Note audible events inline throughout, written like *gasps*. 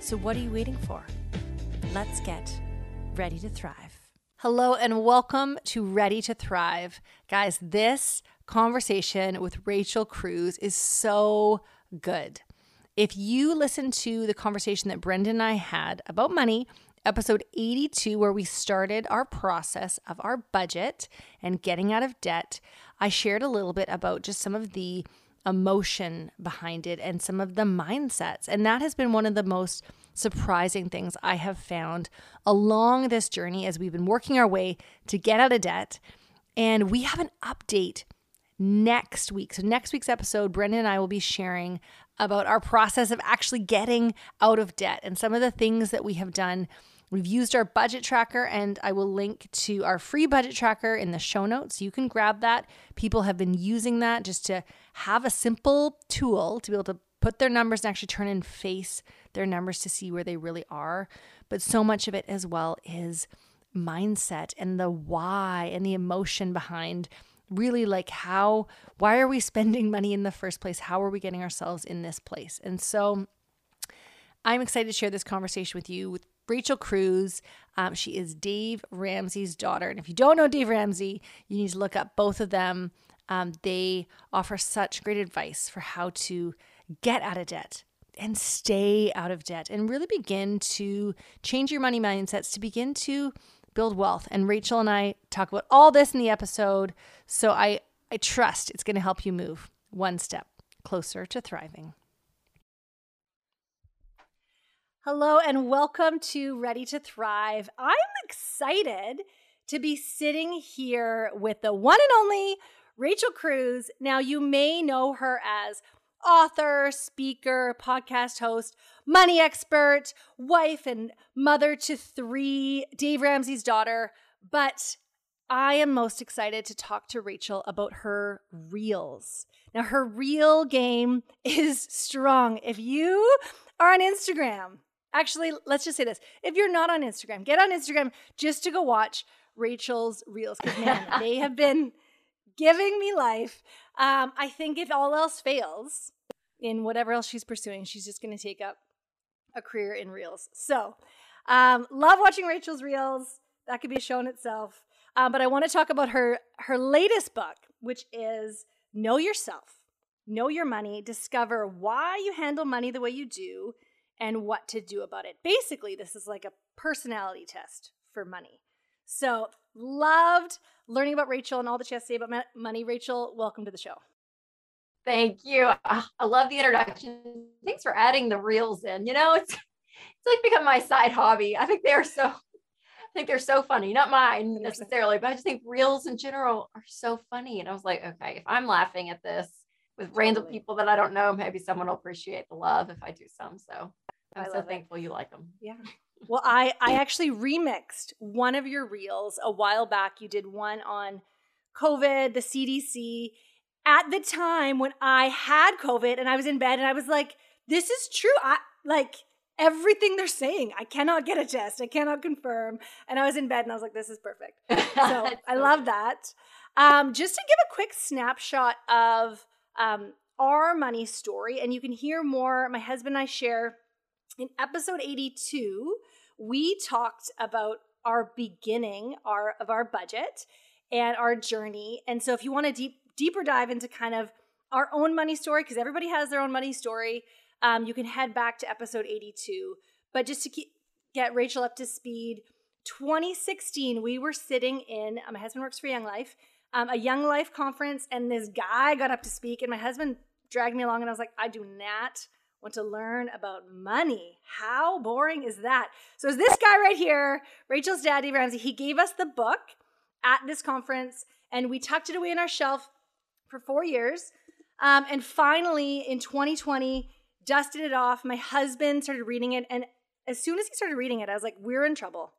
So, what are you waiting for? Let's get ready to thrive. Hello, and welcome to Ready to Thrive. Guys, this conversation with Rachel Cruz is so good. If you listen to the conversation that Brendan and I had about money, episode 82, where we started our process of our budget and getting out of debt, I shared a little bit about just some of the emotion behind it and some of the mindsets. And that has been one of the most surprising things I have found along this journey as we've been working our way to get out of debt. And we have an update next week. So, next week's episode, Brendan and I will be sharing about our process of actually getting out of debt and some of the things that we have done. We've used our budget tracker, and I will link to our free budget tracker in the show notes. You can grab that. People have been using that just to have a simple tool to be able to put their numbers and actually turn and face their numbers to see where they really are. But so much of it as well is mindset and the why and the emotion behind really like how why are we spending money in the first place? How are we getting ourselves in this place? And so i'm excited to share this conversation with you with rachel cruz. Um, she is dave ramsey's daughter. And if you don't know dave ramsey you need to look up both of them um, they offer such great advice for how to get out of debt and stay out of debt and really begin to change your money mindsets to begin to build wealth. And Rachel and I talk about all this in the episode. So I, I trust it's going to help you move one step closer to thriving. Hello, and welcome to Ready to Thrive. I'm excited to be sitting here with the one and only Rachel Cruz. Now, you may know her as author, speaker, podcast host, money expert, wife, and mother to three, Dave Ramsey's daughter. But I am most excited to talk to Rachel about her reels. Now, her reel game *laughs* is strong. If you are on Instagram, actually, let's just say this if you're not on Instagram, get on Instagram just to go watch Rachel's reels because, man, *laughs* they have been giving me life. Um, I think if all else fails in whatever else she's pursuing, she's just going to take up a career in reels. So, um, love watching Rachel's reels. That could be a show in itself. Um, but I want to talk about her her latest book, which is Know Yourself, Know Your Money, Discover Why You Handle Money the Way You Do, and What to Do About It. Basically, this is like a personality test for money. So, loved learning about Rachel and all that she has to say about money. Rachel, welcome to the show. Thank you. Ah, I love the introduction. Thanks for adding the reels in. You know, it's it's like become my side hobby. I think they're so I think they're so funny. Not mine necessarily, but I just think reels in general are so funny. And I was like, okay, if I'm laughing at this with totally. random people that I don't know, maybe someone will appreciate the love if I do some. So I'm so thankful it. you like them. Yeah. Well, I I actually remixed one of your reels a while back. You did one on COVID, the CDC, at the time when I had COVID and I was in bed and I was like, this is true. I like everything they're saying. I cannot get a test. I cannot confirm. And I was in bed and I was like, this is perfect. *laughs* So I love that. Um, just to give a quick snapshot of um, our money story, and you can hear more. My husband and I share in episode 82, we talked about our beginning our of our budget and our journey. And so if you want to deep deeper dive into kind of our own money story, because everybody has their own money story, um, you can head back to episode 82. But just to keep, get Rachel up to speed, 2016, we were sitting in, uh, my husband works for Young Life, um, a Young Life conference, and this guy got up to speak, and my husband dragged me along, and I was like, I do not want to learn about money. How boring is that? So, is this guy right here, Rachel's daddy, Ramsey, he gave us the book at this conference, and we tucked it away in our shelf for four years. Um, and finally, in 2020, dusted it off. My husband started reading it. And as soon as he started reading it, I was like, we're in trouble.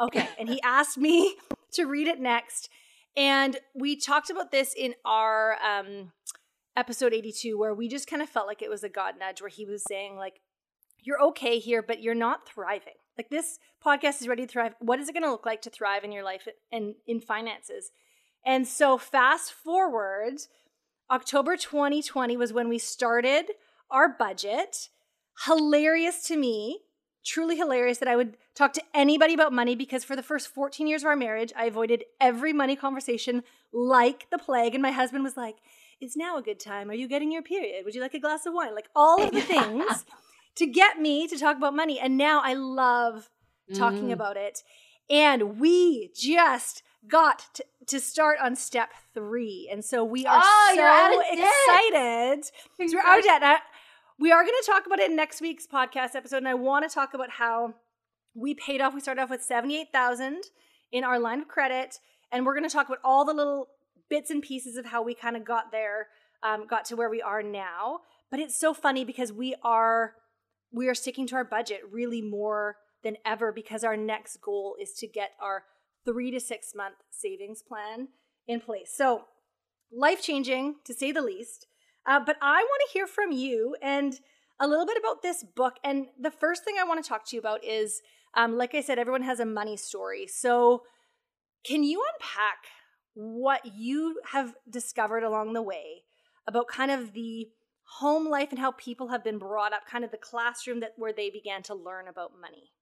Okay. and he *laughs* asked me to read it next. And we talked about this in our um, episode 82, where we just kind of felt like it was a God nudge, where he was saying, like, you're okay here, but you're not thriving. Like this podcast is ready to thrive. What is it going to look like to thrive in your life and in finances? And so, fast forward, October 2020 was when we started our budget. Hilarious to me, truly hilarious that I would talk to anybody about money because for the first 14 years of our marriage, I avoided every money conversation like the plague. And my husband was like, Is now a good time? Are you getting your period? Would you like a glass of wine? Like all of the things *laughs* to get me to talk about money. And now I love talking mm. about it. And we just got to, to, start on step three. And so we are oh, so excited because we're out of debt. we are going to talk about it in next week's podcast episode. And I want to talk about how we paid off, we started off with 78,000 in our line of credit. And we're going to talk about all the little bits and pieces of how we kind of got there, um, got to where we are now. But it's so funny because we are we are sticking to our budget really more than ever because our next goal is to get our three to six month savings plan in place. So, life changing to say the least. Uh, but I want to hear from you and a little bit about this book. And the first thing I want to talk to you about is um, like I said, everyone has a money story. So, can you unpack what you have discovered along the way about kind of the home life and how people have been brought up, kind of the classroom that where they began to learn about money?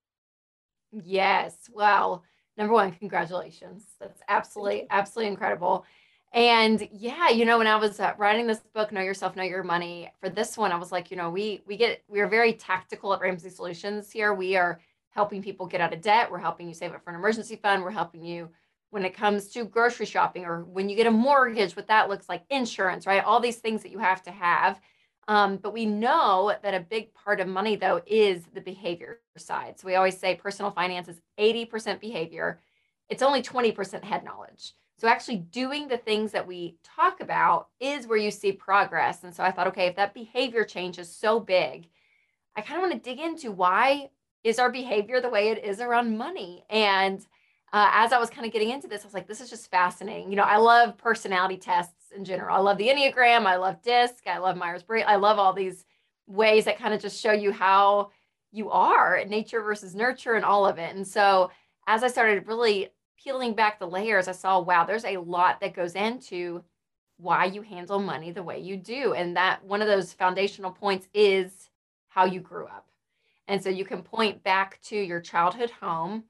Yes. Well, number one, congratulations. That's absolutely, absolutely incredible. And yeah, you know, when I was uh, writing this book, Know Yourself, Know Your Money, for this one, I was like, you know, we we get we are very tactical at Ramsey Solutions here. We are helping people get out of debt. We're helping you save up for an emergency fund. We're helping you when it comes to grocery shopping or when you get a mortgage, what that looks like, insurance, right? All these things that you have to have. Um, but we know that a big part of money, though, is the behavior side. So we always say personal finance is 80% behavior, it's only 20% head knowledge. So actually doing the things that we talk about is where you see progress. And so I thought, okay, if that behavior change is so big, I kind of want to dig into why is our behavior the way it is around money? And uh, as I was kind of getting into this, I was like, this is just fascinating. You know, I love personality tests in general. I love the Enneagram. I love DISC. I love Myers Briggs. I love all these ways that kind of just show you how you are nature versus nurture and all of it. And so as I started really peeling back the layers, I saw, wow, there's a lot that goes into why you handle money the way you do. And that one of those foundational points is how you grew up. And so you can point back to your childhood home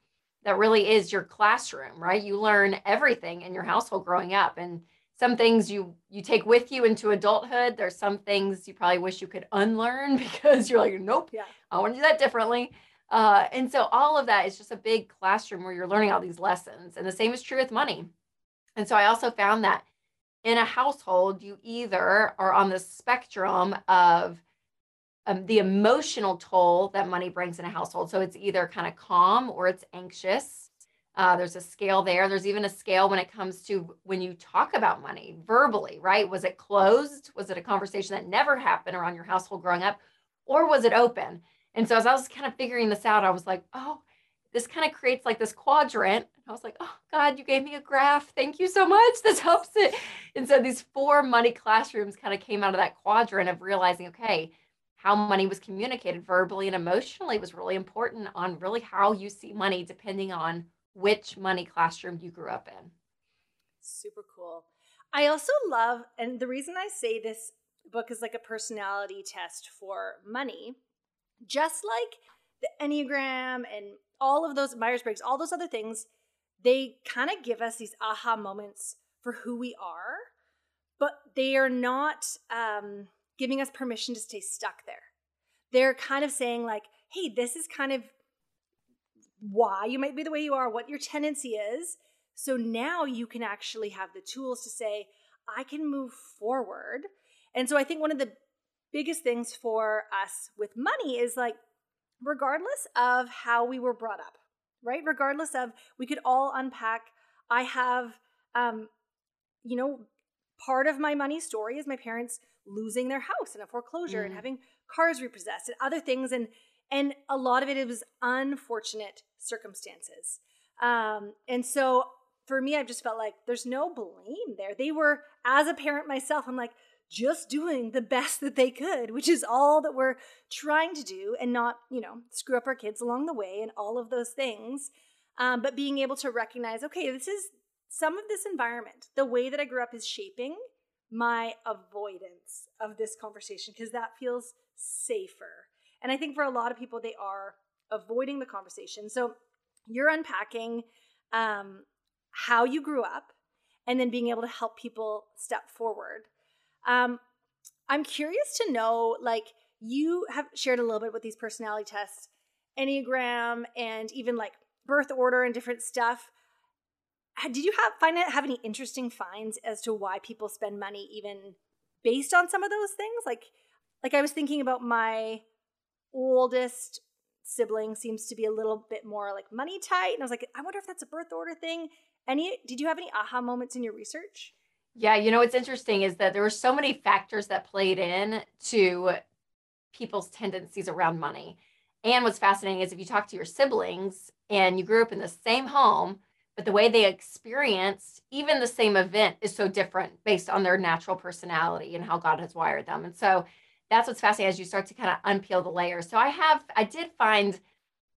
that really is your classroom, right? You learn everything in your household growing up. And some things you you take with you into adulthood there's some things you probably wish you could unlearn *laughs* because you're like nope yeah. i want to do that differently uh, and so all of that is just a big classroom where you're learning all these lessons and the same is true with money and so i also found that in a household you either are on the spectrum of um, the emotional toll that money brings in a household so it's either kind of calm or it's anxious uh, there's a scale there. There's even a scale when it comes to when you talk about money verbally, right? Was it closed? Was it a conversation that never happened around your household growing up? Or was it open? And so as I was kind of figuring this out, I was like, oh, this kind of creates like this quadrant. I was like, oh, God, you gave me a graph. Thank you so much. *laughs* This helps it. And so these four money classrooms kind of came out of that quadrant of realizing, okay, how money was communicated verbally and emotionally was really important on really how you see money depending on which money classroom you grew up in. Super cool. I also love, and the reason I say this book is like a personality test for money, just like the Enneagram and all of those Myers Briggs, all those other things, they kind of give us these aha moments for who we are, but they are not um, giving us permission to stay stuck there. They're kind of saying, like, hey, this is kind of why you might be the way you are, what your tendency is. So now you can actually have the tools to say, I can move forward. And so I think one of the biggest things for us with money is like, regardless of how we were brought up, right? Regardless of, we could all unpack. I have, um, you know, part of my money story is my parents losing their house in a foreclosure mm. and having cars repossessed and other things and and a lot of it, was unfortunate circumstances. Um, and so for me i've just felt like there's no blame there. They were as a parent myself i'm like just doing the best that they could which is all that we're trying to do and not you know screw up our kids along the way and all of those things. Um, but being able to recognize okay this is some of this environment the way that i grew up is shaping my avoidance of this conversation because that feels safer. And I think for a lot of people, they are avoiding the conversation. So you're unpacking um, how you grew up and then being able to help people step forward. Um, I'm curious to know, like, you have shared a little bit with these personality tests, Enneagram, and even like birth order and different stuff did you have find have any interesting finds as to why people spend money even based on some of those things? Like like i was thinking about my oldest sibling seems to be a little bit more like money tight and i was like i wonder if that's a birth order thing. Any did you have any aha moments in your research? Yeah you know what's interesting is that there were so many factors that played in to people's tendencies around money. And what's fascinating is if you talk to your siblings and you grew up in the same home but the way they experience even the same event is so different based on their natural personality and how God has wired them. And so that's what's fascinating as you start to kind of unpeel the layers. So I have, I did find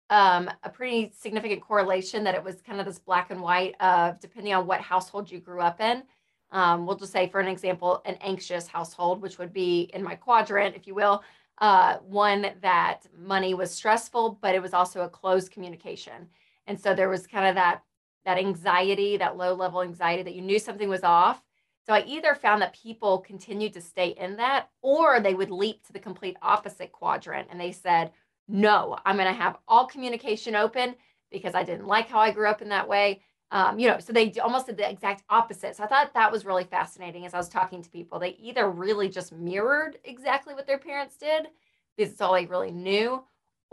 um, a pretty significant correlation that it was kind of this black and white of depending on what household you grew up in. Um, we'll just say, for an example, an anxious household, which would be in my quadrant, if you will, uh, one that money was stressful, but it was also a closed communication. And so there was kind of that that anxiety, that low level anxiety that you knew something was off. So I either found that people continued to stay in that or they would leap to the complete opposite quadrant and they said, no, I'm going to have all communication open because I didn't like how I grew up in that way. Um, you know, so they almost did the exact opposite. So I thought that was really fascinating as I was talking to people. They either really just mirrored exactly what their parents did because it's all they really knew,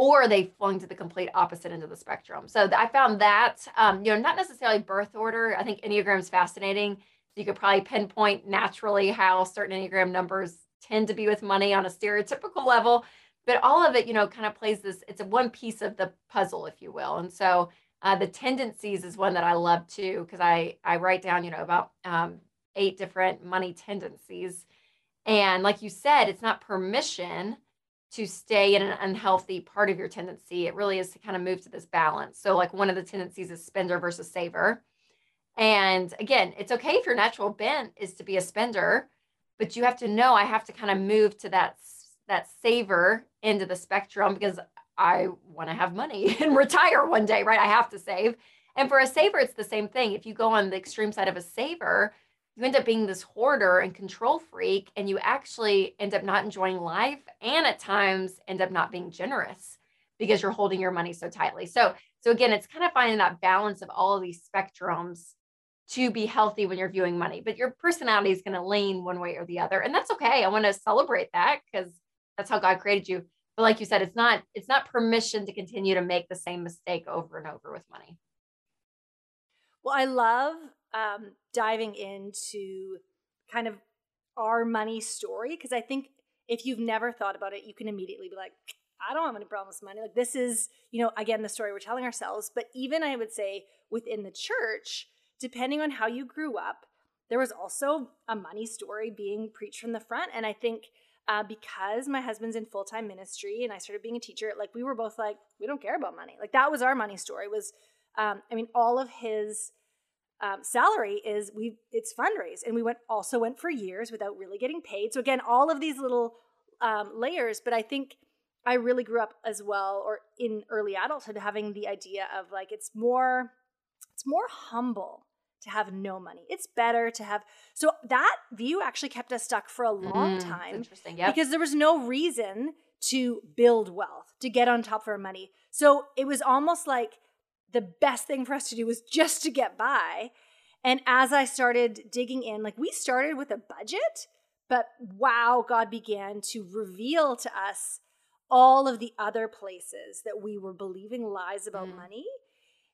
or they flung to the complete opposite end of the spectrum. So I found that, um, you know, not necessarily birth order. I think Enneagram is fascinating. You could probably pinpoint naturally how certain Enneagram numbers tend to be with money on a stereotypical level. But all of it, you know, kind of plays this, it's a one piece of the puzzle, if you will. And so uh, the tendencies is one that I love too, because I, I write down, you know, about um, eight different money tendencies. And like you said, it's not permission to stay in an unhealthy part of your tendency. It really is to kind of move to this balance. So, like one of the tendencies is spender versus saver. And again, it's okay if your natural bent is to be a spender, but you have to know I have to kind of move to that that saver end of the spectrum because I want to have money *laughs* and retire one day, right? I have to save. And for a saver, it's the same thing. If you go on the extreme side of a saver, you end up being this hoarder and control freak and you actually end up not enjoying life and at times end up not being generous because you're holding your money so tightly. So so again it's kind of finding that balance of all of these spectrums to be healthy when you're viewing money but your personality is going to lean one way or the other and that's okay. I want to celebrate that because that's how god created you. But like you said it's not it's not permission to continue to make the same mistake over and over with money. Well i love um, diving into kind of our money story because I think if you've never thought about it, you can immediately be like, I don't have any problems with money. Like this is, you know, again the story we're telling ourselves. But even I would say within the church, depending on how you grew up, there was also a money story being preached from the front. And I think uh, because my husband's in full time ministry and I started being a teacher, like we were both like, we don't care about money. Like that was our money story. Was um, I mean, all of his um, salary is we it's fundraise and we went also went for years without really getting paid. So again all of these little um, layers but i think i really grew up as well or in early adulthood having the idea of like it's more it's more humble to have no money. It's better to have so that view actually kept us stuck for a long mm, time interesting yeah because there was no reason to build wealth to get on top of our money. So it was almost like the best thing for us to do was just to get by. And as I started digging in, like we started with a budget, but wow, God began to reveal to us all of the other places that we were believing lies about mm. money.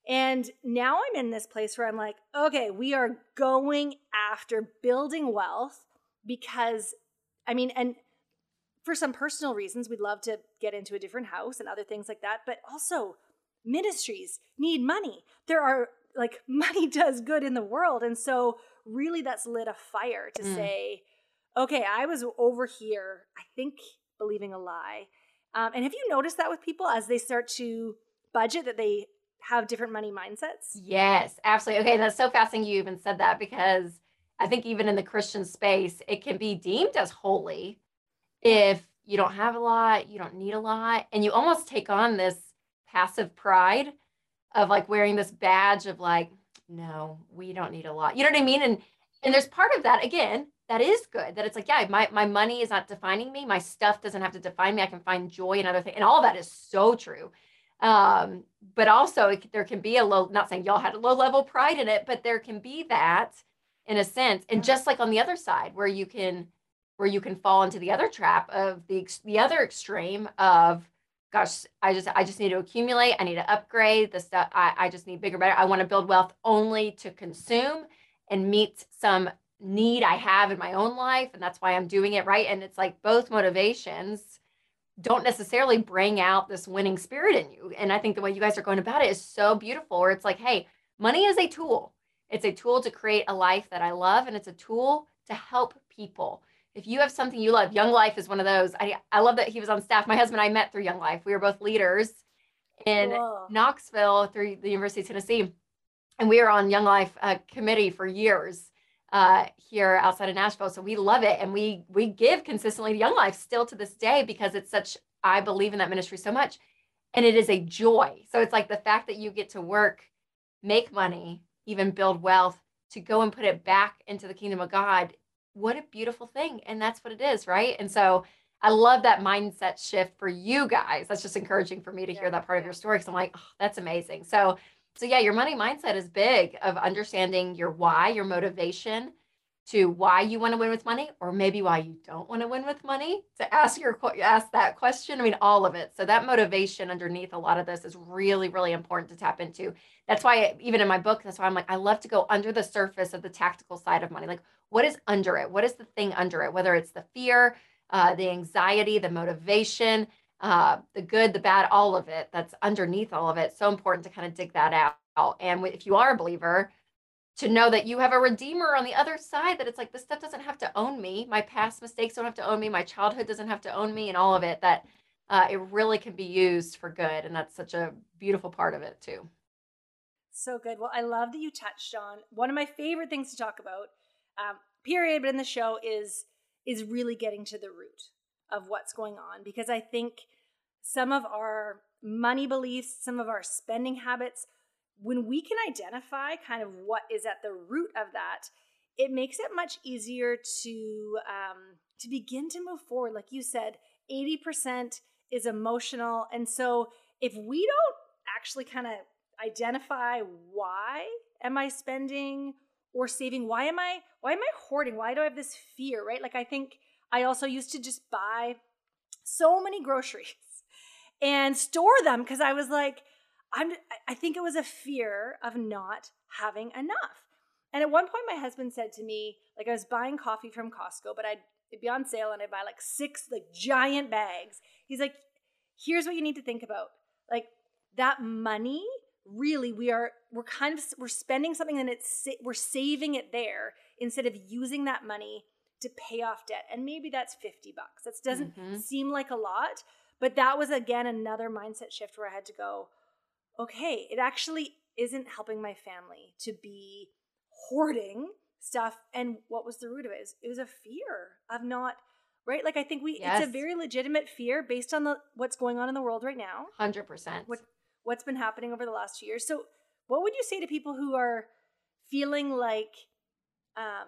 And now I'm in this place where I'm like, okay, we are going after building wealth because, I mean, and for some personal reasons, we'd love to get into a different house and other things like that. But also, ministries need money. There are like *laughs* money does good in the world. And so, really, that's lit a fire to mm. say, okay, I was over here, I think, believing a lie. Um, and have you noticed that with people as they start to budget that they have different money mindsets? Yes, absolutely. Okay, that's so fascinating you even said that because I think even in the Christian space, it can be deemed as holy if you don't have a lot, you don't need a lot, and you almost take on this passive pride of like wearing this badge of like, no, we don't need a lot. You know what I mean? And and there's part of that again that is good that it's like yeah my, my money is not defining me my stuff doesn't have to define me i can find joy in other things and all that is so true um, but also it, there can be a low not saying y'all had a low level pride in it but there can be that in a sense and just like on the other side where you can where you can fall into the other trap of the the other extreme of gosh i just i just need to accumulate i need to upgrade the stuff i, I just need bigger better i want to build wealth only to consume and meet some need i have in my own life and that's why i'm doing it right and it's like both motivations don't necessarily bring out this winning spirit in you and i think the way you guys are going about it is so beautiful where it's like hey money is a tool. It's a tool to create a life that i love and it's a tool to help people if you have something you love, Young Life is one of those. I, I love that he was on staff. My husband and I met through Young Life. We were both leaders in Whoa. Knoxville through the University of Tennessee. And we were on Young Life uh, committee for years uh, here outside of Nashville. So we love it. And we we give consistently to Young Life still to this day because it's such, I believe in that ministry so much. And it is a joy. So it's like the fact that you get to work, make money, even build wealth to go and put it back into the kingdom of God what a beautiful thing. And that's what it is, right? And so I love that mindset shift for you guys. That's just encouraging for me to yeah, hear that part yeah. of your story because I'm like, oh, that's amazing. So, so yeah, your money mindset is big of understanding your why, your motivation, to why you want to win with money or maybe why you don't want to win with money to ask your ask that question i mean all of it so that motivation underneath a lot of this is really really important to tap into that's why even in my book that's why i'm like i love to go under the surface of the tactical side of money like what is under it? What is the thing under it? Whether it's the fear uh, the anxiety the motivation uh, the good the bad all of it that's underneath all of it. So important to kind of dig that out. And if you are a believer to know that you have a redeemer on the other side that it's like this stuff doesn't have to own me. My past mistakes don't have to own me. My childhood doesn't have to own me and all of it that uh, it really can be used for good and that's such a beautiful part of it too. So good. Well i love that you touched on one of my favorite things to talk about um, period but in the show is is really getting to the root of what's going on because i think some of our money beliefs some of our spending habits when we can identify kind of what is at the root of that, it makes it much easier to um, to begin to move forward. Like you said, eighty percent is emotional, and so if we don't actually kind of identify why am I spending or saving, why am I why am I hoarding? Why do I have this fear? Right? Like I think I also used to just buy so many groceries *laughs* and store them because I was like I'm, I think it was a fear of not having enough. And at one point, my husband said to me, like I was buying coffee from Costco, but I'd it'd be on sale and I'd buy like six like giant bags. He's like, here's what you need to think about. Like that money, really, we are we're kind of we're spending something and it's we're saving it there instead of using that money to pay off debt. And maybe that's 50 bucks. That doesn't mm-hmm. seem like a lot, but that was again another mindset shift where I had to go, okay, it actually isn't helping my family to be hoarding stuff. And what was the root of it? It was a fear of not right like i think we yes. it's a very legitimate fear based on the what's going on in the world right now 100% what what's been happening over the last two years. So what would you say to people who are feeling like um,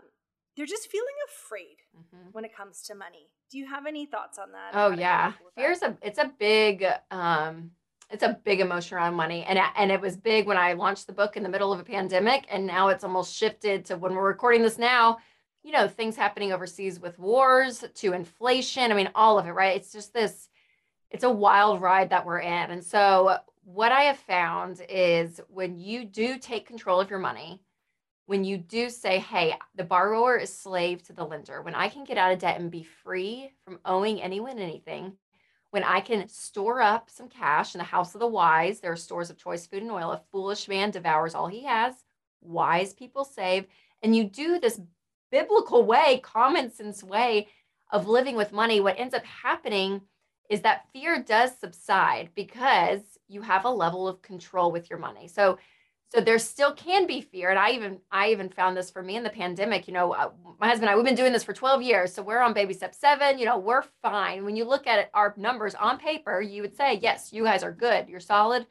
they're just feeling afraid mm-hmm. when it comes to money? Do you have any thoughts on that oh yeah. fear's a it's a big um it's a big emotion around money. And and it was big when i launched the book in the middle of a pandemic and now it's almost shifted to when we're recording this now you know things happening overseas with wars to inflation. I mean all of it right? It's just this it's a wild ride that we're in. And so what i have found is when you do take control of your money when you do say, hey, the borrower is slave to the lender, when I can get out of debt and be free from owing anyone anything, when I can store up some cash in the house of the wise, there are stores of choice food and oil. A foolish man devours all he has, wise people save. And you do this biblical way, common sense way of living with money. What ends up happening is that fear does subside because you have a level of control with your money. So so there still can be fear. And i even i even found this for me in the pandemic you know uh, my husband and i we've been doing this for 12 years. So we're on baby step seven you know we're fine. When you look at it, our numbers on paper you would say yes you guys are good. You're solid.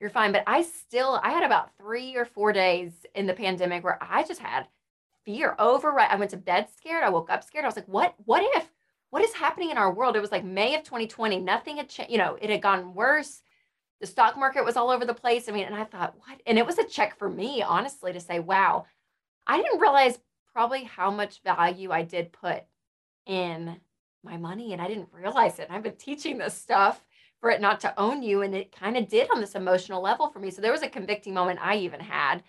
You're fine. But i still i had about three or four days in the pandemic where i just had fear override i went to bed scared. I woke up scared. I was like what what if what is happening in our world it was like may of 2020 nothing had changed you know it had gotten worse the stock market was all over the place. I mean, and I thought, what? And it was a check for me, honestly, to say, wow, I didn't realize probably how much value I did put in my money. And I didn't realize it. I've been teaching this stuff for it not to own you. And it kind of did on this emotional level for me. So there was a convicting moment I even had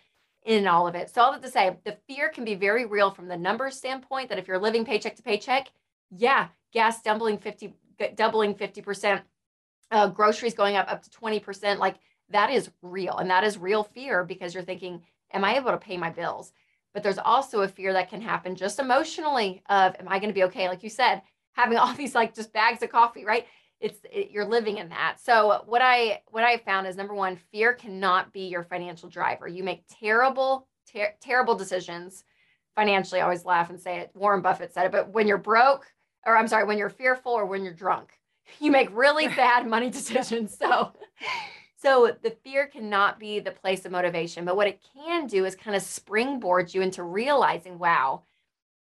in all of it. So all that to say, the fear can be very real from the numbers standpoint that if you're living paycheck to paycheck, yeah, gas doubling 50, doubling 50%, uh, groceries going up up to 20% like that is real and that is real fear because you're thinking am i able to pay my bills? But there's also a fear that can happen just emotionally of am i going to be okay? Like you said having all *laughs* these like just bags of coffee right? It's it, you're living in that. So what i what i found is number one fear cannot be your financial driver. You make terrible ter- terrible decisions. Financially i always laugh and say it warren buffett said it but when you're broke or i'm sorry when you're fearful or when you're drunk *laughs* you make really *laughs* bad money decisions. So, so the fear cannot be the place of motivation, but what it can do is kind of springboard you into realizing, wow,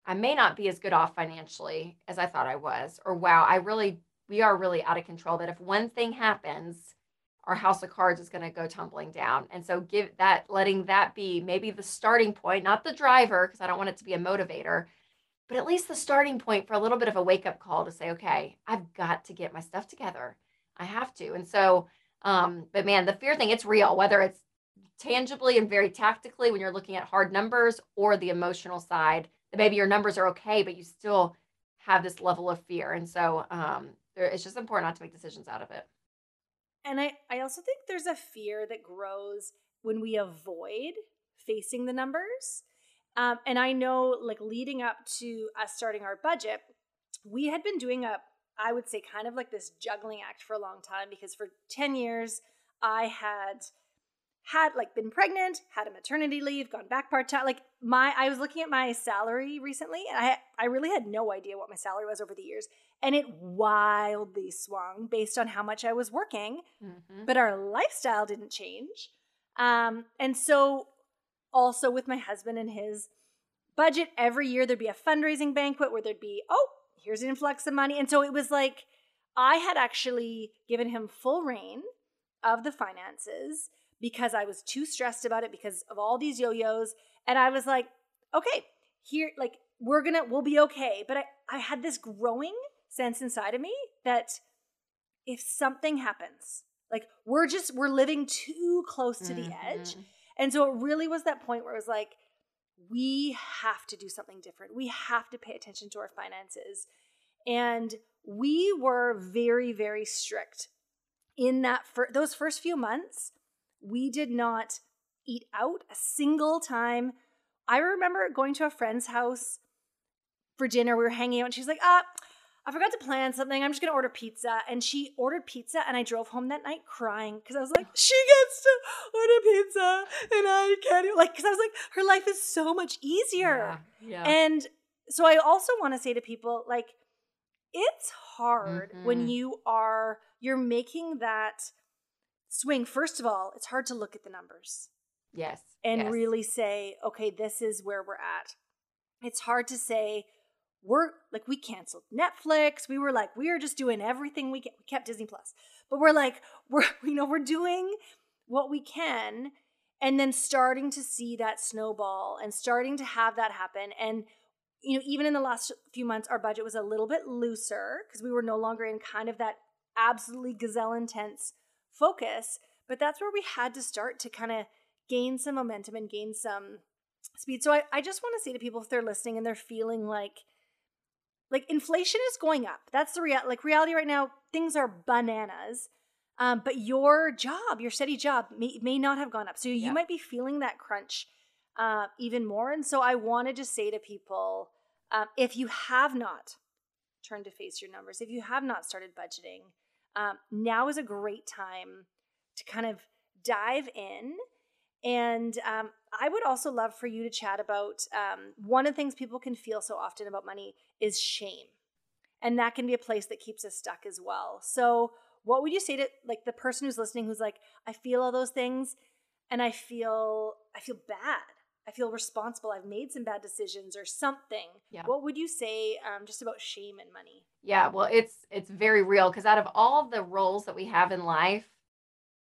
I may not be as good off financially as I thought I was, or wow, I really, we are really out of control. That if one thing happens, our house of cards is going to go tumbling down. And so, give that, letting that be maybe the starting point, not the driver, because I don't want it to be a motivator, but at least the starting point for a little bit of a wake up call to say, okay, I've got to get my stuff together. I have to. And so, um, but man, the fear thing, it's real, whether it's tangibly and very tactically when you're looking at hard numbers or the emotional side that maybe your numbers are okay, but you still have this level of fear. And so um, it's just important not to make decisions out of it. And I, I also think there's a fear that grows when we avoid facing the numbers. Um, and I know, like, leading up to us starting our budget, we had been doing a, I would say, kind of like this juggling act for a long time because for 10 years, I had had like been pregnant, had a maternity leave, gone back part time. Like my, I was looking at my salary recently, and I I really had no idea what my salary was over the years, and it wildly swung based on how much I was working. Mm-hmm. But our lifestyle didn't change, um, and so also with my husband and his budget every year there'd be a fundraising banquet where there'd be oh here's an influx of money. And so it was like i had actually given him full rein of the finances because i was too stressed about it because of all these yo-yos. And i was like okay here like we're gonna we'll be okay. But i i had this growing sense inside of me that if something happens like we're just we're living too close to mm-hmm. the edge and so it really was that point where it was like, we have to do something different. We have to pay attention to our finances. And we were very, very strict in that for those first few months. We did not eat out a single time. I remember going to a friend's house for dinner. We were hanging out, and she's like, "Ah, I forgot to plan something. I'm just gonna order pizza. And she ordered pizza, and I drove home that night crying because I was like, she gets to order pizza, and I can't. Like, because I was like, her life is so much easier. Yeah. yeah. And so I also want to say to people, like, it's hard mm-hmm. when you are you're making that swing. First of all, it's hard to look at the numbers. Yes. And yes. really say, okay, this is where we're at. It's hard to say we're like we canceled Netflix. We were like we are just doing everything we, we kept Disney Plus, but we're like *laughs* we're you know we're doing what we can, and then starting to see that snowball and starting to have that happen. And you know even in the last few months, our budget was a little bit looser because we were no longer in kind of that absolutely gazelle intense focus. But that's where we had to start to kind of gain some momentum and gain some speed. So I, I just want to say to people if they're listening and they're feeling like like inflation is going up. That's the real like reality right now. Things are bananas. Um, but your job, your steady job, may, may not have gone up. So you yeah. might be feeling that crunch uh, even more. And so I wanted to say to people um, if you have not turned to face your numbers, if you have not started budgeting, um, now is a great time to kind of dive in. And um, I would also love for you to chat about um, one of the things people can feel so often about money is shame. And that can be a place that keeps us stuck as well. So, what would you say to like the person who's listening who's like, I feel all those things and I feel I feel bad. I feel responsible. I've made some bad decisions or something. Yeah. What would you say um, just about shame and money? Yeah, well, it's it's very real because out of all the roles that we have in life,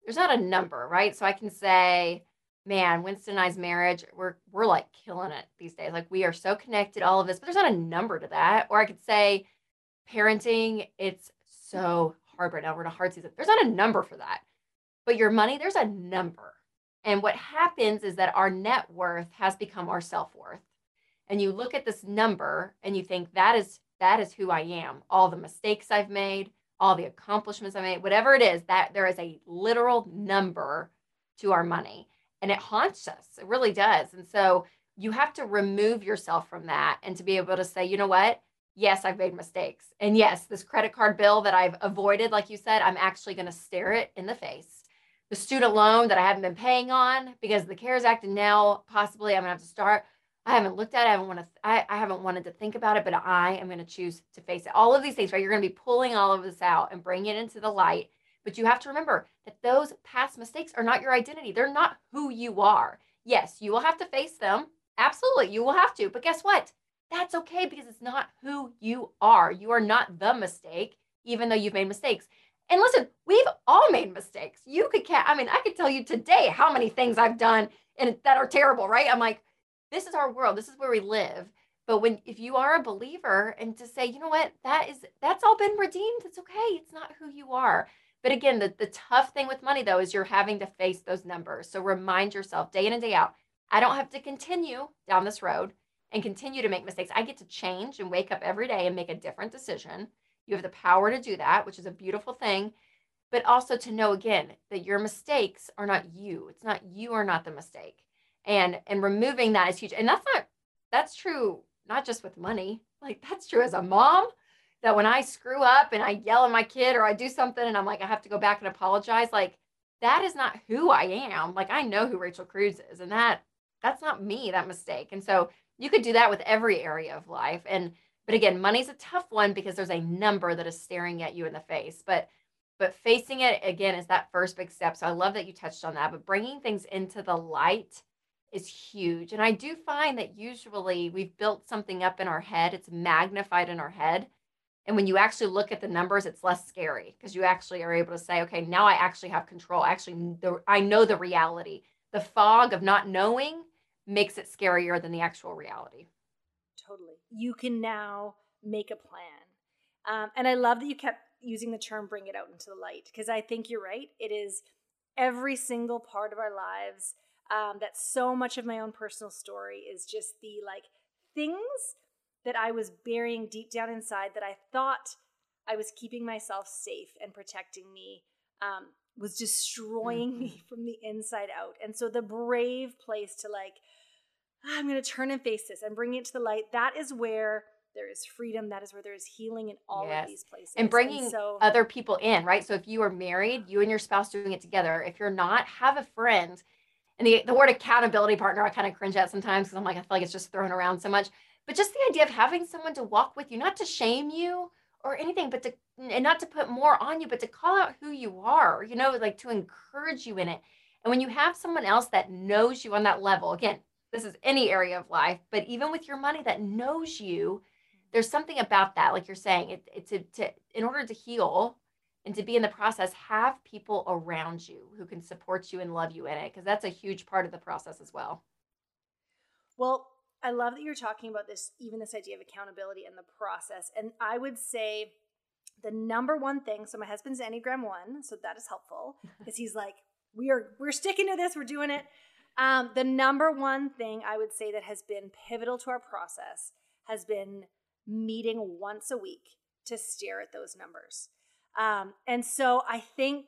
there's not a number, right? So I can say, man, Winston and I's marriage, we're we're like killing it these days. Like we are so connected, all of this, but there's not a number to that. Or I could say, parenting, it's so hard right now. We're in a hard season. There's not a number for that. But your money, there's a number. And what happens is that our net worth has become our self-worth. And you look at this number and you think that is that is who I am. All the mistakes I've made, all the accomplishments I made, whatever it is, that there is a literal number to our money. And it haunts us. It really does. And so you have to remove yourself from that and to be able to say, you know what? yes, I've made mistakes. And yes, this credit card bill that I've avoided, like you said, I'm actually going to stare it in the face. The student loan that I haven't been paying on because the CARES Act, and now possibly I'm going to have to start. I haven't looked at it. I haven't want to. I, I haven't wanted to think about it, but I am going to choose to face it. All of these things, right? You're going to be pulling all of this out and bringing it into the light. But you have to remember that those past mistakes are not your identity. They're not who you are. Yes, you will have to face them. Absolutely, you will have to. But guess what? That's okay because it's not who you are. You are not the mistake, even though you've made mistakes. And listen, we've all made mistakes. You could, I mean, I could tell you today how many things I've done and that are terrible, right? I'm like, this is our world. This is where we live. But when, if you are a believer and to say, you know what, that is, that's all been redeemed. It's okay. It's not who you are. But again, the, the tough thing with money though is you're having to face those numbers. So remind yourself day in and day out, I don't have to continue down this road and continue to make mistakes. I get to change and wake up every day and make a different decision. You have the power to do that, which is a beautiful thing. But also to know again that your mistakes are not you. It's not you are not the mistake. And and removing that is huge. And that's not that's true not just with money. Like that's true as a mom that when I screw up and I yell at my kid or I do something and I'm like I have to go back and apologize like that is not who I am. Like I know who Rachel Cruz is and that that's not me that mistake. And so you could do that with every area of life. And but again money's a tough one because there's a number that is staring at you in the face. But but facing it again is that first big step. So i love that you touched on that but bringing things into the light is huge. And i do find that usually we've built something up in our head. It's magnified in our head and when you actually look at the numbers it's less scary because you actually are able to say okay now i actually have control actually i know the reality the fog of not knowing makes it scarier than the actual reality. Totally. You can now make a plan. Um, and I love that you kept using the term bring it out into the light because I think you're right. It is every single part of our lives. Um, that so much of my own personal story is just the like things that I was burying deep down inside that I thought I was keeping myself safe and protecting me um, was destroying mm-hmm. me *laughs* from the inside out. And so the brave place to like, ah, I'm going to turn and face this and bring it to the light, that is where there is freedom. That is where there is healing in all yes. of these places. And bringing and so, other people in, right? So if you are married, you and your spouse doing it together. If you're not, have a friend. And the, the word accountability partner, I kind of cringe at sometimes because I'm like, I feel like it's just thrown around so much. But just the idea of having someone to walk with you, not to shame you, or anything, but to and not to put more on you, but to call out who you are, you know, like to encourage you in it. And when you have someone else that knows you on that level, again, this is any area of life, but even with your money that knows you, there's something about that, like you're saying, it, it to, to in order to heal and to be in the process, have people around you who can support you and love you in it, because that's a huge part of the process as well. Well, I love that you're talking about this, even this idea of accountability and the process. And I would say the number one thing, so my husband's Enneagram one, so that is helpful *laughs* because he's like, we are we're sticking to this, we're doing it. Um, the number one thing I would say that has been pivotal to our process has been meeting once a week to stare at those numbers. Um, and so I think,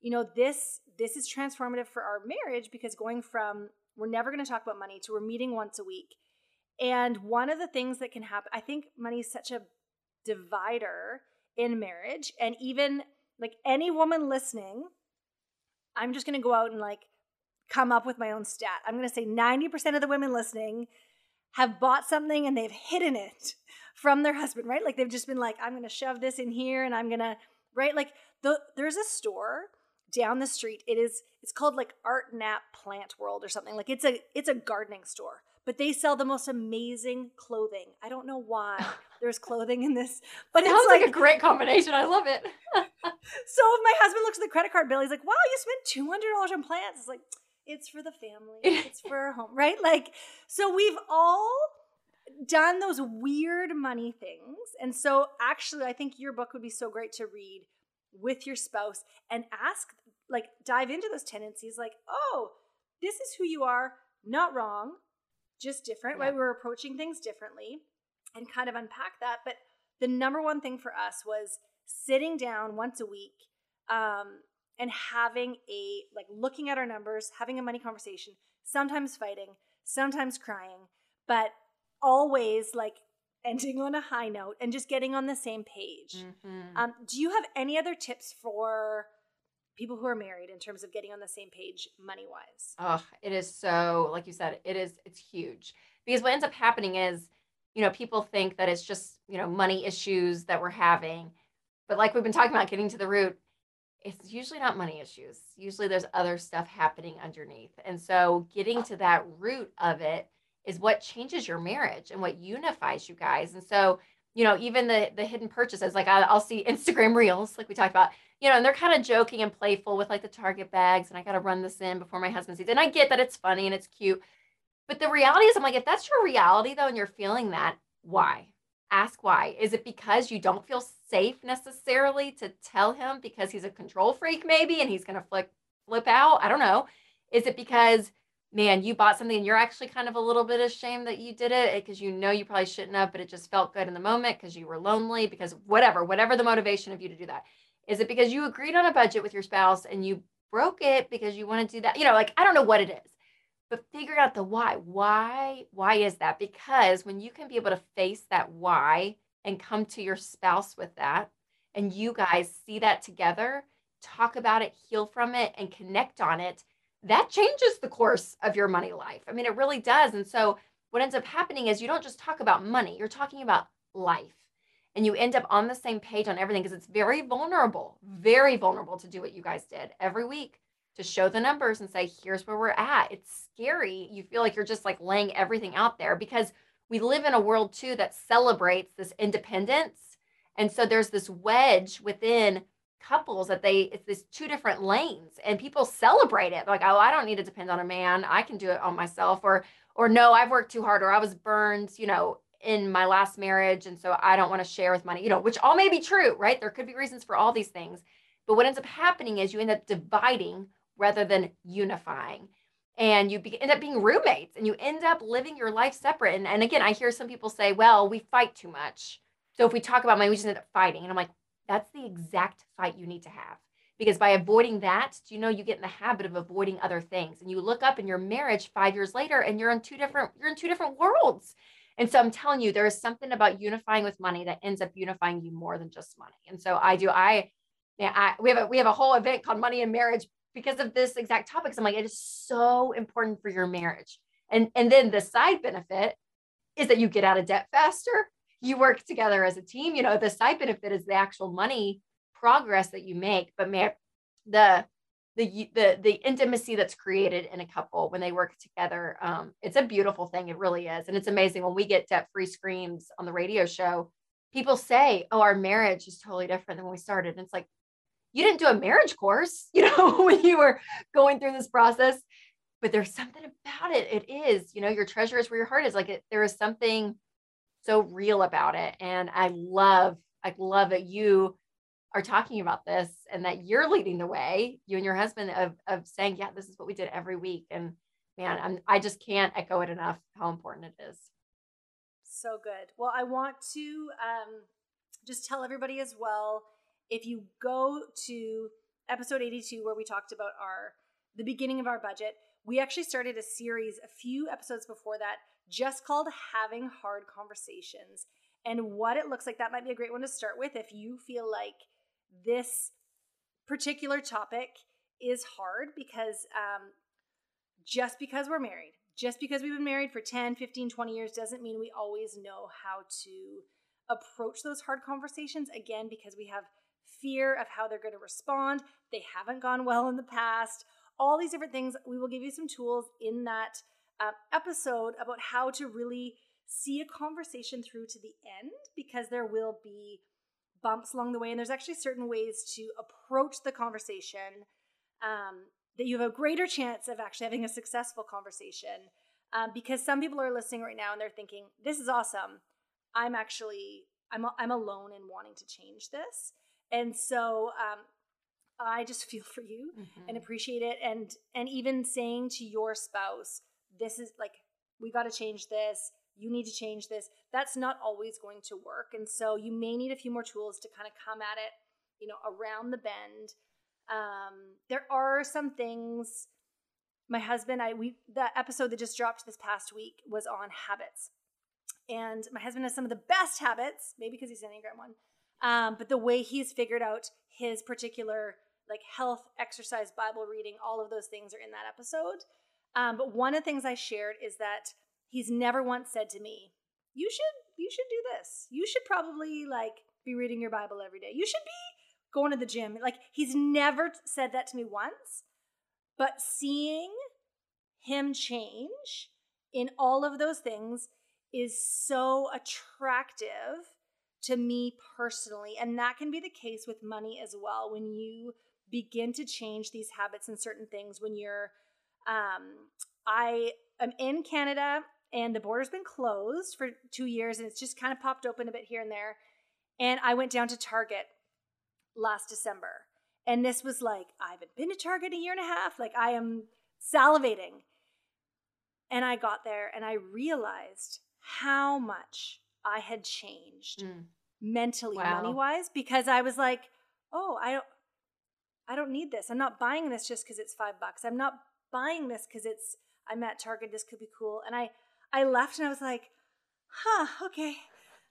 you know, this this is transformative for our marriage because going from we're never going to talk about money to we're meeting once a week. And one of the things that can happen, I think money is such a divider in marriage. And even like any woman listening, I'm just going to go out and like come up with my own stat. I'm going to say 90% of the women listening have bought something and they've hidden it from their husband, right? Like they've just been like, I'm going to shove this in here and I'm going to, right? Like the, there's a store down the street. It is, it's called like Art Nap Plant World or something. Like it's a, it's a gardening store, but they sell the most amazing clothing. I don't know why *laughs* there's clothing in this, but it's like, like, a great combination. I love it. *laughs* so if my husband looks at the credit card bill, he's like, wow, you spent $200 on plants. It's like, it's for the family. *laughs* It's for our home, right? Like, so we've all done those weird money things. And so actually, I think your book would be so great to read with your spouse and ask, like, dive into those tendencies, like, oh, this is who you are, not wrong, just different, yeah. right? We're approaching things differently and kind of unpack that. But the number one thing for us was sitting down once a week um, and having a like looking at our numbers, having a money conversation, sometimes fighting, sometimes crying, but always like ending on a high note and just getting on the same page. Mm-hmm. Um, do you have any other tips for people who are married in terms of getting on the same page money wise? Oh, it is so, like you said, it is, it's huge because what ends up happening is, you know, people think that it's just, you know, money issues that we're having. But like we've been talking about, getting to the root, it's usually not money issues. Usually there's other stuff happening underneath. And so getting to that root of it is what changes your marriage and what unifies you guys. And so, you know, even the the hidden purchases, like I, will see *laughs* Instagram reels, like we talked about, you know, and they're kind of joking and playful with like the Target bags, and I got to run this in before my husband sees. It. And I get that it's funny and it's cute, but the reality is, I'm like, if that's your reality though, and you're feeling that, why? Ask why. Is it because you don't feel safe necessarily to tell him because he's a control freak, maybe, and he's gonna flip flip out? I don't know. Is it because man, you bought something and you're actually kind of a little bit ashamed that you did it eh, because you know you probably shouldn't have, but it just felt good in the moment because you were lonely, because whatever, whatever the motivation of you to do that. Is it because you agreed on a budget with your spouse and you broke it because you want to do that? You know, like I don't know what it is, but figure out the why. Why, why is that? Because when you can be able to face that why and come to your spouse with that, and you guys see that together, talk about it, heal from it, and connect on it that changes the course of your money life. I mean, it really does. And so, what ends up happening is you don't just talk about money, you're talking about life. And you end up on the same page on everything because it's very vulnerable, very vulnerable to do what you guys did every week to show the numbers and say, here's where we're at. It's scary. You feel like you're just like laying everything out there because we live in a world too that celebrates this independence. And so there's this wedge within couples that they it's this two different lanes and people celebrate it. Like oh i don't need to depend on a man. I can do it on myself or or no i've worked too hard or i was burned you know in my last marriage and so i don't want to share with money you know which all may be true right? There could be reasons for all these things. But what ends up happening is you end up dividing rather than unifying and you be, end up being roommates and you end up living your life separate. And, and again i hear some people say well we fight too much. So if we talk about money we just end up fighting and i'm like that's the exact fight you need to have. Because by avoiding that, do you know you get in the habit of avoiding other things? And you look up in your marriage five years later and you're in two different, you're in two different worlds. And so I'm telling you, there is something about unifying with money that ends up unifying you more than just money. And so I do, I, yeah, I we have a we have a whole event called Money and Marriage because of this exact topic. So I'm like, it is so important for your marriage. And and then the side benefit is that you get out of debt faster you work together as a team. You know, the side benefit is the actual money progress that you make, but the the the the intimacy that's created in a couple when they work together um, it's a beautiful thing. It really is. And it's amazing when we get debt free screams on the radio show people say oh our marriage is totally different than when we started. And it's like you didn't do a marriage course *laughs* you know when you were going through this process. But there's something about it. It is you know your treasure is where your heart is. Like it, there is something so real about it. And I love, I love that you are talking about this and that you're leading the way, you and your husband, of, of saying, yeah, this is what we did every week. And man, I'm, I just can't echo it enough how important it is. So good. Well, I want to um, just tell everybody as well if you go to episode 82 where we talked about our the beginning of our budget we actually started a series a few episodes before that just called having hard conversations. And what it looks like that might be a great one to start with if you feel like this particular topic is hard because um, just because we're married just because we've been married for 10 15 20 years doesn't mean we always know how to approach those hard conversations. Again because we have fear of how they're going to respond they haven't gone well in the past all these different things we will give you some tools in that uh, episode about how to really see a conversation through to the end because there will be bumps along the way. And there's actually certain ways to approach the conversation um, that you have a greater chance of actually having a successful conversation um, because some people are listening right now and they're thinking this is awesome. I'm actually i'm, I'm alone in wanting to change this. And so um, i just *laughs* feel for you mm-hmm. and appreciate it. And and even saying to your spouse this is like we got to change this you need to change this that's not always going to work and so you may need a few more tools to kind of come at it you know around the bend um, there are some things my husband, I we the episode that just dropped this past week was on habits. And my husband has some of the best habits, maybe because he's an Enneagram one. Um, but the way he's figured out his particular like health, exercise, Bible reading, all of those things are in that episode. Um, but one of the things I shared is that he's never once said to me, "You should, you should do this. You should probably like be reading your Bible every day. You should be going to the gym. Like he's never said that to me once, but seeing him change in all of those things is so attractive to me personally. And that can be the case with money as well. When you begin to change these habits and certain things, when you're, um, I am in Canada and the border's been closed for two years and it's just kind of popped open a bit here and there. And I went down to Target last December. And this was like, I haven't been to Target a year and a half. Like, I am salivating. And I got there and I realized how much I had changed mm. mentally, wow. money wise, because I was like, oh, I don't. I don't need this. I'm not buying this just because it's five bucks. I'm not buying this because it's I'm at Target. This could be cool. And I I left and I was like, huh, okay,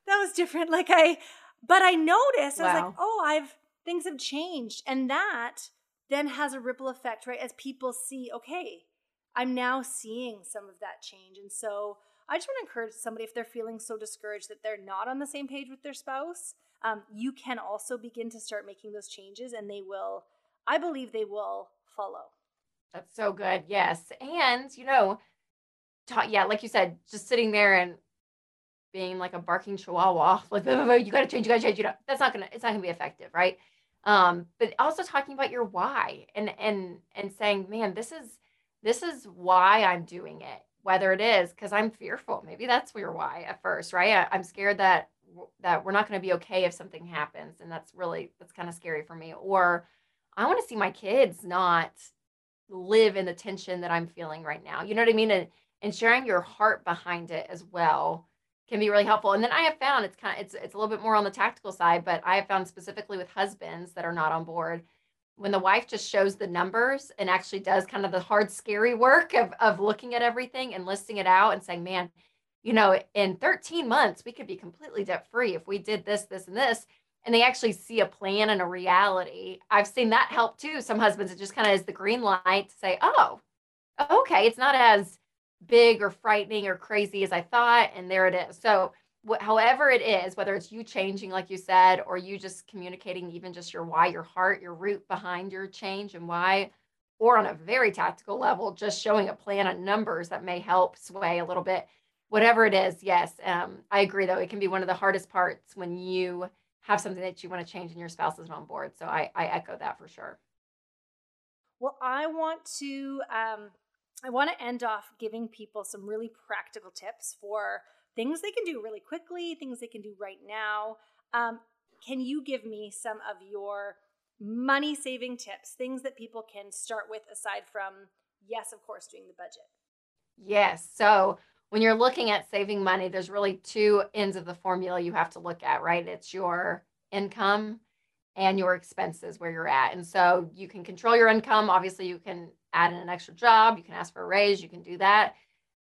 that was different. *laughs* Like I, but I noticed wow. I was like, oh, I've things have changed. And that then has a ripple effect, right? As people see, okay, I'm now seeing some of that change. And so I just want to encourage somebody if they're feeling so discouraged that they're not on the same page with their spouse, um, you can also begin to start making those changes and they will, I believe they will follow. That's so good. Yes. And, you know, ta- yeah, like you said, just sitting there and being like a barking chihuahua, *laughs* like, you got to change, you got to change, you know, that's not going to, it's not going to be effective. Right um but also talking about your why and and and saying man this is this is why i'm doing it whether it is because i'm fearful maybe that's your why at first right I, i'm scared that that we're not going to be okay if something happens and that's really that's kind of scary for me or i want to see my kids not live in the tension that i'm feeling right now you know what i mean and and sharing your heart behind it as well can be really helpful. And then I have found it's kind of it's it's a little bit more on the tactical side, but I have found specifically with husbands that are not on board when the wife just shows the numbers and actually does kind of the hard scary work of of looking at everything and listing it out and saying, "Man, you know, in 13 months we could be completely debt free if we did this, this and this." And they actually see a plan and a reality. I've seen that help too. Some husbands it just kind of is the green light to say, "Oh, okay, it's not as big or frightening or crazy as I thought. And there it is. So, wh- however it is, whether it's you changing, like you said, or you just communicating even just your why, your heart, your root behind your change and why, or on a very tactical level, just showing a plan of numbers that may help sway a little bit. Whatever it is, yes, um, I agree. Though it can be one of the hardest parts when you have something that you want to change and your spouse isn't on board. So I, I echo that for sure. Well, I want to um, I want to end off giving people some really practical tips for things they can do really quickly, things they can do right now. Um, can you give me some of your money saving tips, things that people can start with aside from, yes, of course, doing the budget? Yes. So when you're looking at saving money, there's really two ends of the formula you have to look at, right? It's your income and your expenses where you're at. And so you can control your income. Obviously, you can add in an extra job, you can ask for a raise, you can do that.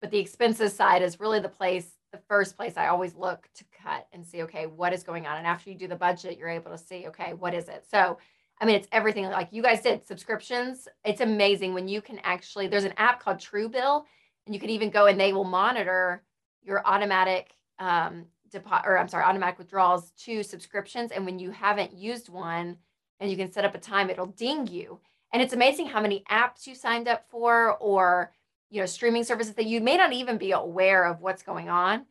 But the expenses side is really the place, the first place I always look to cut and see, okay, what is going on? And after you do the budget, you're able to see, okay, what is it? So, I mean, it's everything like you guys did subscriptions. It's amazing when you can actually, there's an app called Truebill, and you can even go and they will monitor your automatic um, deposit, or I'm sorry, automatic withdrawals to subscriptions. And when you haven't used one and you can set up a time, it'll ding you. And it's amazing how many apps you signed up for or you know streaming services that you may not even be aware of what's going on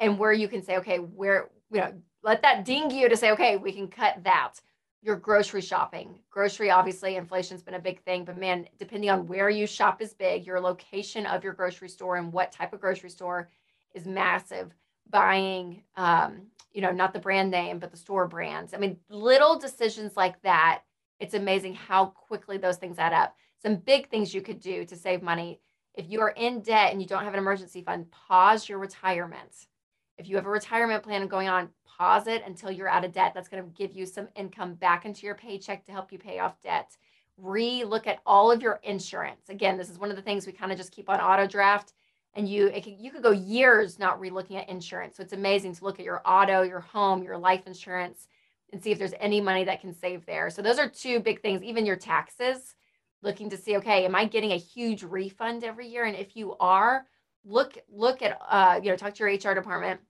and where you can say okay where you know let that ding you to say okay we can cut that your grocery shopping. Grocery obviously inflation's been a big thing but man depending on where you shop is big your location of your grocery store and what type of grocery store is massive. Buying um, you know not the brand name but the store brands. I mean little decisions like that it's amazing how quickly those things add up. Some big things you could do to save money. If you are in debt and you don't have an emergency fund pause your retirement. If you have a retirement plan going on pause it until you're out of debt that's going to give you some income back into your paycheck to help you pay off debt. Re-look at all of your insurance. Again this is one of the things we kind of just keep on auto draft and you could, you could go years not re-looking at insurance. So it's amazing to look at your auto your home your life insurance and see if there's any money that can save there. So those are two big things even your taxes looking to see okay am i getting a huge refund every year? And if you are look look at uh, you know talk to your hr department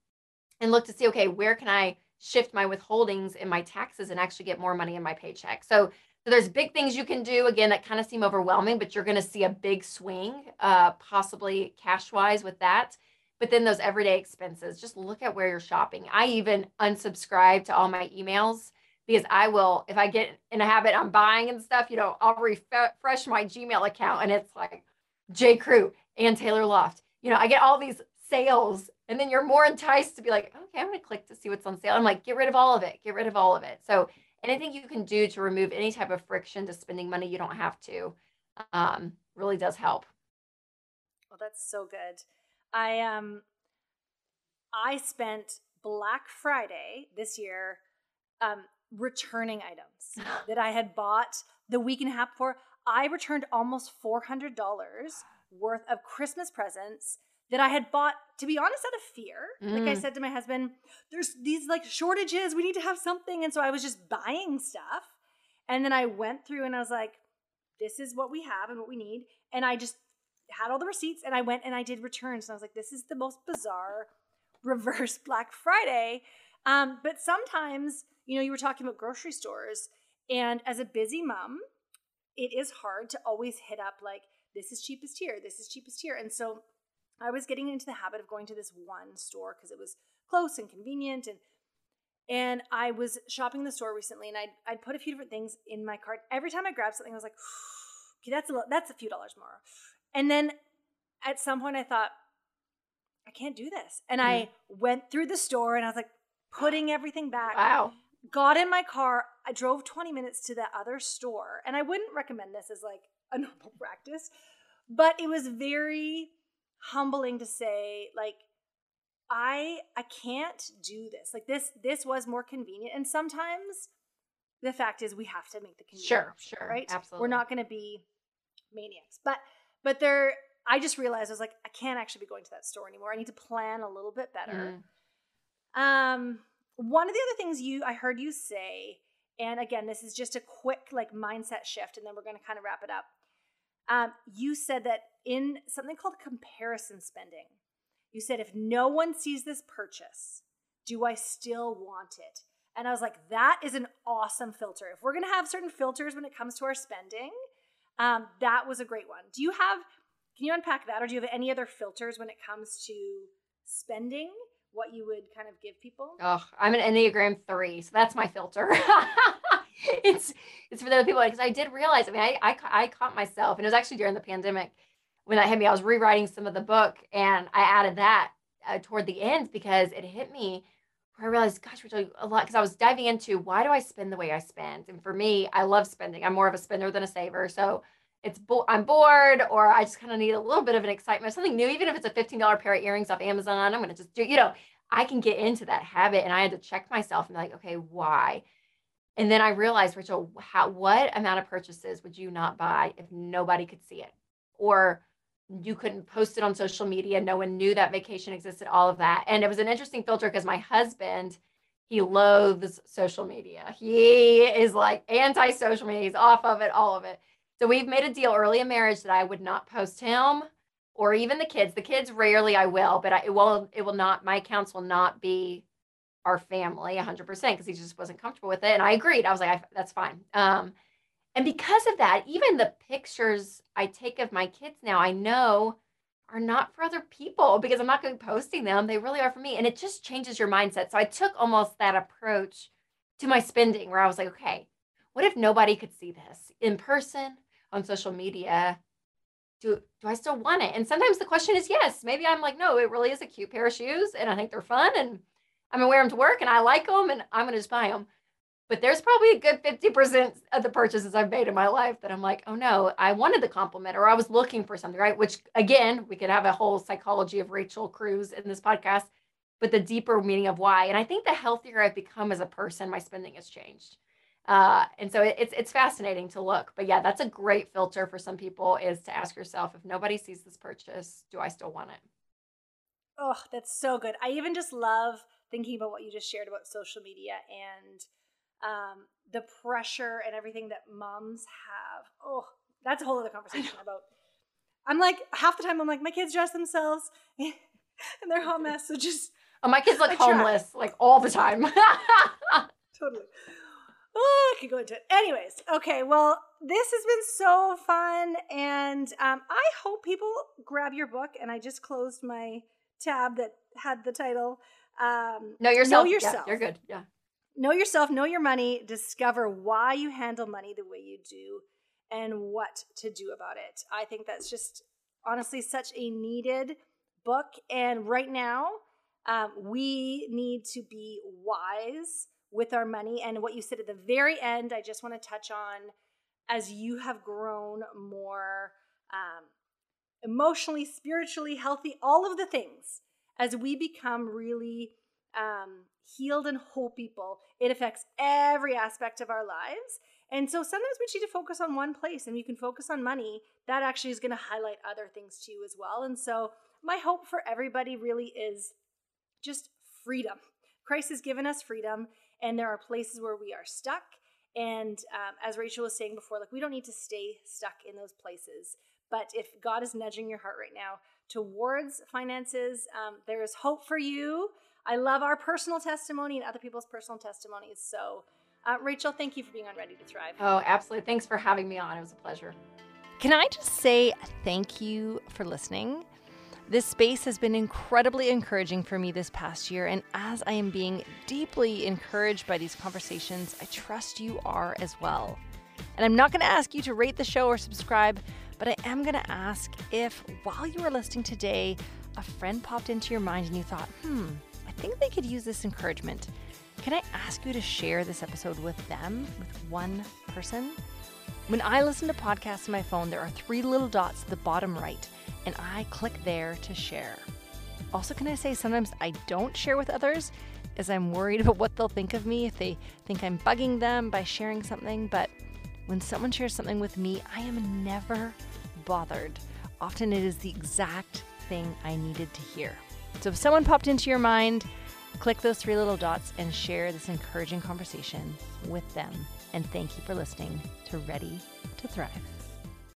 and look to see okay where can i shift my withholdings in my taxes and actually get more money in my paycheck so so there's big things you can do again that kind of seem overwhelming, but you're going to see a big swing, uh, possibly cash wise with that. But then those everyday expenses, just look at where you're shopping. I even unsubscribe to all my emails because I will, if I get in a habit, I'm buying and stuff, you know, I'll refresh my Gmail account and it's like J. Crew and Taylor Loft. You know, I get all these sales and then you're more enticed to be like, okay, I'm going to click to see what's on sale. I'm like, get rid of all of it, get rid of all of it. So anything you can do to remove any type of friction to spending money you don't have to um, really does help. Well, that's so good. I um I spent Black Friday this year um, returning items *gasps* that I had bought the week and a half before. I returned almost four hundred dollars worth of Christmas presents that I had bought, to be honest, out of fear. Mm. Like I mm. said to my husband, there's these like shortages. We need to have something. And so I was just buying stuff. And then I went through and I was like, this is what we have and what we need. And I just had all the receipts and I went and I did returns. And I was like, this is the most bizarre *laughs* reverse Black Friday. Um, but sometimes, you know, you were talking about grocery stores. And as a busy mom, it is hard to always hit up like, this is cheapest here, this is cheapest here. And so I was getting into the habit of going to this one store because it was close and convenient and and I was shopping the store recently and I'd, I'd put a few different things in my cart. Every time I grabbed something, I was like, okay, that's a, that's a few dollars more. And then at some point I thought, I can't do this. And mm. I went through the store and I was like, putting everything back. Wow. Got in my car. I drove 20 minutes to the other store. And I wouldn't recommend this as like a *laughs* normal practice, but it was very humbling to say like I I can't do this. Like this this was more convenient and sometimes the fact is we have to make the convenient sure sure right? Absolutely. we're not going to be maniacs but but there i just realized i was like i can't actually be going to that store anymore. I need to plan a little bit better. Mm. um one of the other things you i heard you say and again this is just a quick like mindset shift and then we're going to kind of wrap it up. Um, you said that in something called comparison spending, you said, if no one sees this purchase, do I still want it? And I was like, that is an awesome filter. If we're going to have certain filters when it comes to our spending, um, that was a great one. Do you have, can you unpack that? Or do you have any other filters when it comes to spending? What you would kind of give people? Oh, I'm an Enneagram three, so that's my filter. *laughs* it's it's for the other people because I did realize. I mean, I, I I caught myself, and it was actually during the pandemic when that hit me. I was rewriting some of the book, and I added that uh, toward the end because it hit me. Where I realized, gosh, we're talking a lot because I was diving into why do I spend the way I spend, and for me, I love spending. I'm more of a spender than a saver, so it's bo- I'm bored or I just kind of need a little bit of an excitement, something new, even if it's a $15 pair of earrings off Amazon, I'm going to just do, you know, I can get into that habit. And I had to check myself and be like, okay, why? And then I realized, Rachel, how, what amount of purchases would you not buy if nobody could see it? Or you couldn't post it on social media. No one knew that vacation existed, all of that. And it was an interesting filter because my husband, he loathes social media. He is like anti social media. He's off of it, all of it. So we've made a deal early in marriage that I would not post him or even the kids. The kids rarely I will, but I, it will it will not my accounts will not be our family 100% because he just wasn't comfortable with it and I agreed. I was like I, that's fine. Um and because of that, even the pictures I take of my kids now, I know are not for other people because I'm not going to be posting them. They really are for me. And it just changes your mindset. So I took almost that approach to my spending where I was like, okay, what if nobody could see this in person? on social media do do I still want it? And sometimes the question is yes. Maybe I'm like, no, it really is a cute pair of shoes, and I think they're fun, and I'm gonna wear them to work, and I like them, and I'm gonna just buy them. But there's probably a good 50% of the purchases I've made in my life that I'm like, oh no, I wanted the compliment, or I was looking for something, right? Which again, we could have a whole psychology of Rachel Cruz in this podcast, but the deeper meaning of why. And I think the healthier I've become as a person, my spending has changed. Uh, and so it, it's it's fascinating to look. But yeah, that's a great filter for some people is to ask yourself if nobody sees this purchase, do I still want it? Oh, that's so good. I even just love thinking about what you just shared about social media and um, the pressure and everything that moms have. Oh, that's a whole other conversation about. I'm like half the time I'm like my kids dress themselves *laughs* and they're hot mess. So just oh, my kids look homeless like all the time. *laughs* totally. Oh, I could go into it. Anyways, okay. Well, this has been so fun, and um, I hope people grab your book. And I just closed my tab that had the title. Um, know yourself. Know yourself. Yeah, you're good. Yeah. Know yourself. Know your money. Discover why you handle money the way you do, and what to do about it. I think that's just honestly such a needed book. And right now, um, we need to be wise with our money. And what you said at the very end, I just want to touch on as you have grown more um, emotionally, spiritually healthy, all of the things, as we become really um, healed and whole people, it affects every aspect of our lives. And so sometimes we need to focus on one place and you can focus on money. That actually is going to highlight other things to you as well. And so my hope for everybody really is just freedom. Christ has given us freedom and there are places where we are stuck. And um, as Rachel was saying before, like we don't need to stay stuck in those places. But if God is nudging your heart right now towards finances, um, there is hope for you. I love our personal testimony and other people's personal testimonies. So, uh, Rachel, thank you for being on Ready to Thrive. Oh, absolutely. Thanks for having me on. It was a pleasure. Can I just say thank you for listening? This space has been incredibly encouraging for me this past year, and as I am being deeply encouraged by these conversations, I trust you are as well. And I'm not going to ask you to rate the show or subscribe, but I am going to ask if while you were listening today, a friend popped into your mind and you thought, hmm, I think they could use this encouragement. Can I ask you to share this episode with them, with one person? When I listen to podcasts on my phone, there are three little dots at the bottom right and I click there to share. Also, can I say sometimes I don't share with others as I'm worried *laughs* about what they'll think of me if they think I'm bugging them by sharing something. But when someone shares something with me, I am never bothered. Often it is the exact thing I needed to hear. So if someone popped into your mind, click those three little dots and share this encouraging conversation with them. And thank you for listening to Ready to Thrive.